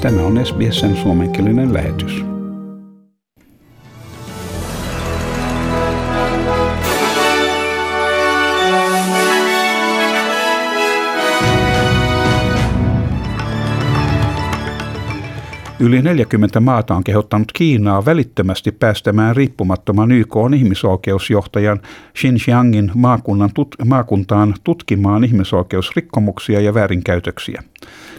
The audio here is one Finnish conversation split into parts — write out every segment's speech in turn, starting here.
Tämä on SBSn suomenkielinen lähetys. Yli 40 maata on kehottanut Kiinaa välittömästi päästämään riippumattoman YK on ihmisoikeusjohtajan Xinjiangin maakunnan tut- maakuntaan tutkimaan ihmisoikeusrikkomuksia ja väärinkäytöksiä.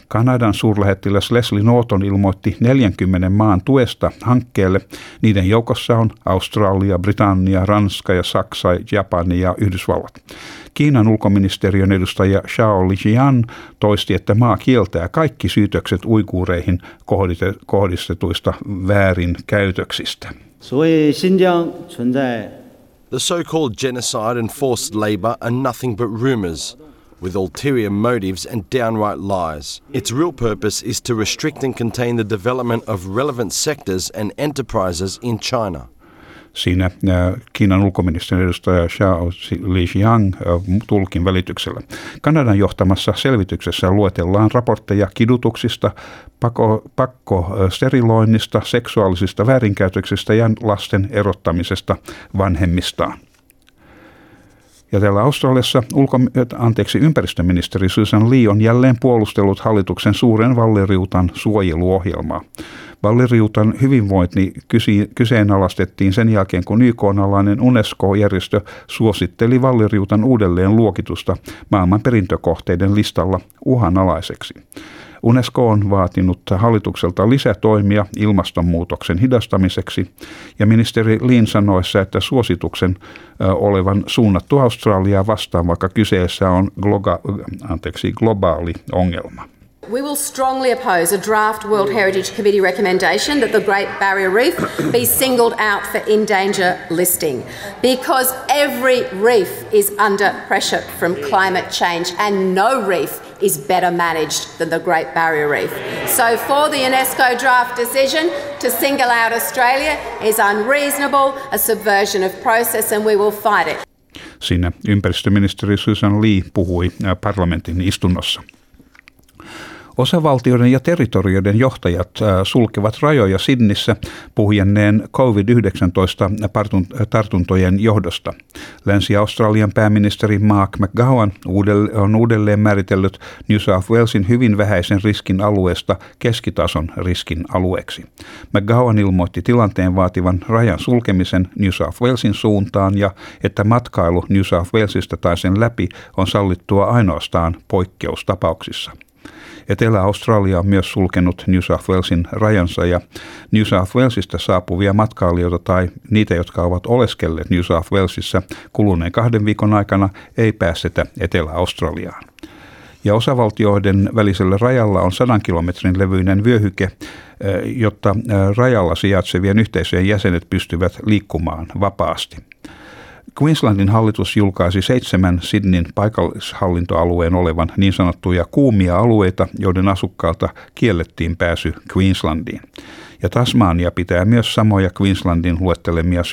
Kanadan suurlähettiläs Leslie Norton ilmoitti 40 maan tuesta hankkeelle. Niiden joukossa on Australia, Britannia, Ranska ja Saksa, Japani ja Yhdysvallat. Kiinan ulkoministeriön edustaja Xiao Lijian toisti, että maa kieltää kaikki syytökset uiguureihin kohdistetuista väärinkäytöksistä. The so-called genocide and forced labor are nothing but rumors with ulterior motives and downright lies. Its real purpose is to restrict and contain the development of relevant sectors and enterprises in China. Siinä Kiinan ulkoministerin edustaja Xiao Lijiang tulkin välityksellä. Kanadan johtamassa selvityksessä luetellaan raportteja kidutuksista, pakko, pakkosteriloinnista, äh, seksuaalisista väärinkäytöksistä ja lasten erottamisesta vanhemmistaan. Ja täällä Australiassa ulko, anteeksi, ympäristöministeri Susan Lee on jälleen puolustellut hallituksen suuren valliriutan suojeluohjelmaa. Valliriutan hyvinvointi kyseenalaistettiin sen jälkeen, kun YK-alainen UNESCO-järjestö suositteli valliriutan uudelleen luokitusta maailman perintökohteiden listalla uhanalaiseksi. UNESCO on vaatinut hallitukselta lisätoimia ilmastonmuutoksen hidastamiseksi ja ministeri Lin sanoissa, että suosituksen olevan suunnattu Australiaa vastaan, vaikka kyseessä on anteeksi, globaali ongelma. We will strongly oppose a draft World Heritage Committee recommendation that the Great Barrier Reef be singled out for in danger listing because every reef is under pressure from climate change and no reef is better managed than the Great Barrier Reef. So, for the UNESCO draft decision to single out Australia is unreasonable, a subversion of process, and we will fight it. Siinä ympäristöministeri Susan Lee puhui parlamentin istunnossa. Osavaltioiden ja territorioiden johtajat äh, sulkevat rajoja Sidnissä puhjenneen COVID-19 tartuntojen johdosta. Länsi-Australian pääministeri Mark McGowan on uudelleen määritellyt New South Walesin hyvin vähäisen riskin alueesta keskitason riskin alueeksi. McGowan ilmoitti tilanteen vaativan rajan sulkemisen New South Walesin suuntaan ja että matkailu New South Walesista tai sen läpi on sallittua ainoastaan poikkeustapauksissa. Etelä-Australia on myös sulkenut New South Walesin rajansa ja New South Walesista saapuvia matkailijoita tai niitä, jotka ovat oleskelleet New South Walesissa kuluneen kahden viikon aikana, ei päästetä Etelä-Australiaan. Ja osavaltioiden välisellä rajalla on sadan kilometrin levyinen vyöhyke, eh, jotta eh, rajalla sijaitsevien yhteisöjen jäsenet pystyvät liikkumaan vapaasti. Queenslandin hallitus julkaisi seitsemän Sydneyn paikallishallintoalueen olevan niin sanottuja kuumia alueita, joiden asukkaalta kiellettiin pääsy Queenslandiin. Ja Tasmania pitää myös samoja Queenslandin luettelemia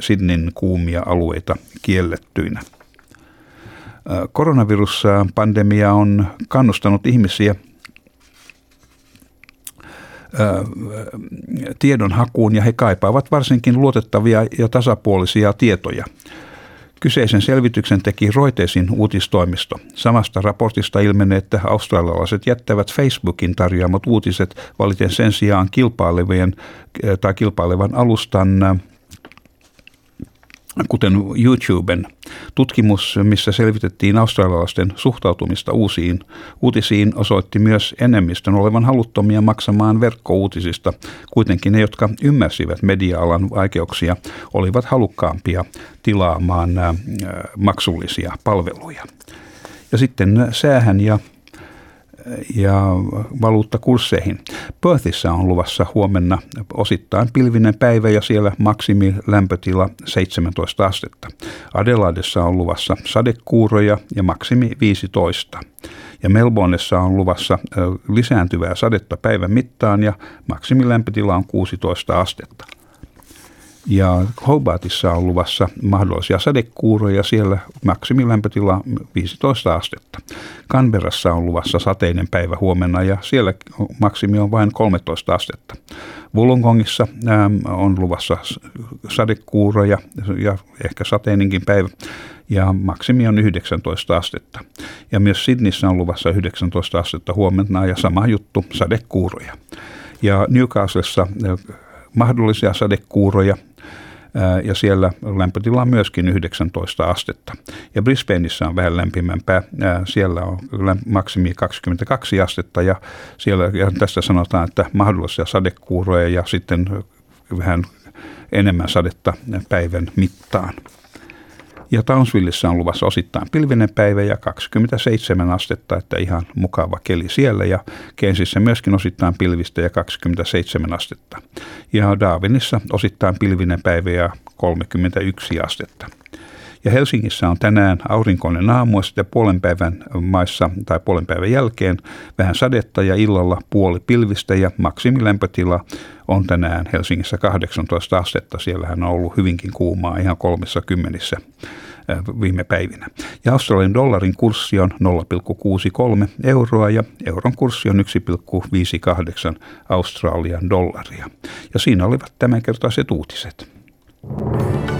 Sydneyn kuumia alueita kiellettyinä. Koronaviruspandemia on kannustanut ihmisiä tiedonhakuun ja he kaipaavat varsinkin luotettavia ja tasapuolisia tietoja. Kyseisen selvityksen teki Reutersin uutistoimisto. Samasta raportista ilmenee, että australialaiset jättävät Facebookin tarjoamat uutiset valiten sen sijaan kilpailevien tai kilpailevan alustan kuten YouTuben tutkimus, missä selvitettiin australialaisten suhtautumista uusiin uutisiin, osoitti myös enemmistön olevan haluttomia maksamaan verkkouutisista. Kuitenkin ne, jotka ymmärsivät media-alan vaikeuksia, olivat halukkaampia tilaamaan maksullisia palveluja. Ja sitten säähän ja ja valuuttakursseihin. Perthissä on luvassa huomenna osittain pilvinen päivä ja siellä maksimilämpötila 17 astetta. Adelaidessa on luvassa sadekuuroja ja maksimi 15. Ja Melbourneessa on luvassa lisääntyvää sadetta päivän mittaan ja maksimilämpötila on 16 astetta. Ja Hobartissa on luvassa mahdollisia sadekuuroja, siellä maksimilämpötila 15 astetta. Canberrassa on luvassa sateinen päivä huomenna ja siellä maksimi on vain 13 astetta. Wollongongissa on luvassa sadekuuroja ja ehkä sateinenkin päivä ja maksimi on 19 astetta. Ja myös Sydneyssä on luvassa 19 astetta huomenna ja sama juttu, sadekuuroja. Ja Newcastlessa mahdollisia sadekuuroja ja siellä lämpötila on myöskin 19 astetta. Ja Brisbaneissa on vähän lämpimämpää, siellä on maksimi 22 astetta ja, siellä, ja tästä sanotaan, että mahdollisia sadekuuroja ja sitten vähän enemmän sadetta päivän mittaan. Ja Townsvillessä on luvassa osittain pilvinen päivä ja 27 astetta, että ihan mukava keli siellä. Ja Kensissä myöskin osittain pilvistä ja 27 astetta. Ja Darwinissa osittain pilvinen päivä ja 31 astetta. Ja Helsingissä on tänään aurinkoinen aamu ja sitten puolen päivän maissa tai puolen päivän jälkeen vähän sadetta ja illalla puoli pilvistä ja maksimilämpötila on tänään Helsingissä 18 astetta. Siellähän on ollut hyvinkin kuumaa ihan kolmessa kymmenissä viime päivinä. Ja Australian dollarin kurssi on 0,63 euroa ja euron kurssi on 1,58 Australian dollaria. Ja siinä olivat tämänkertaiset uutiset. Haluatko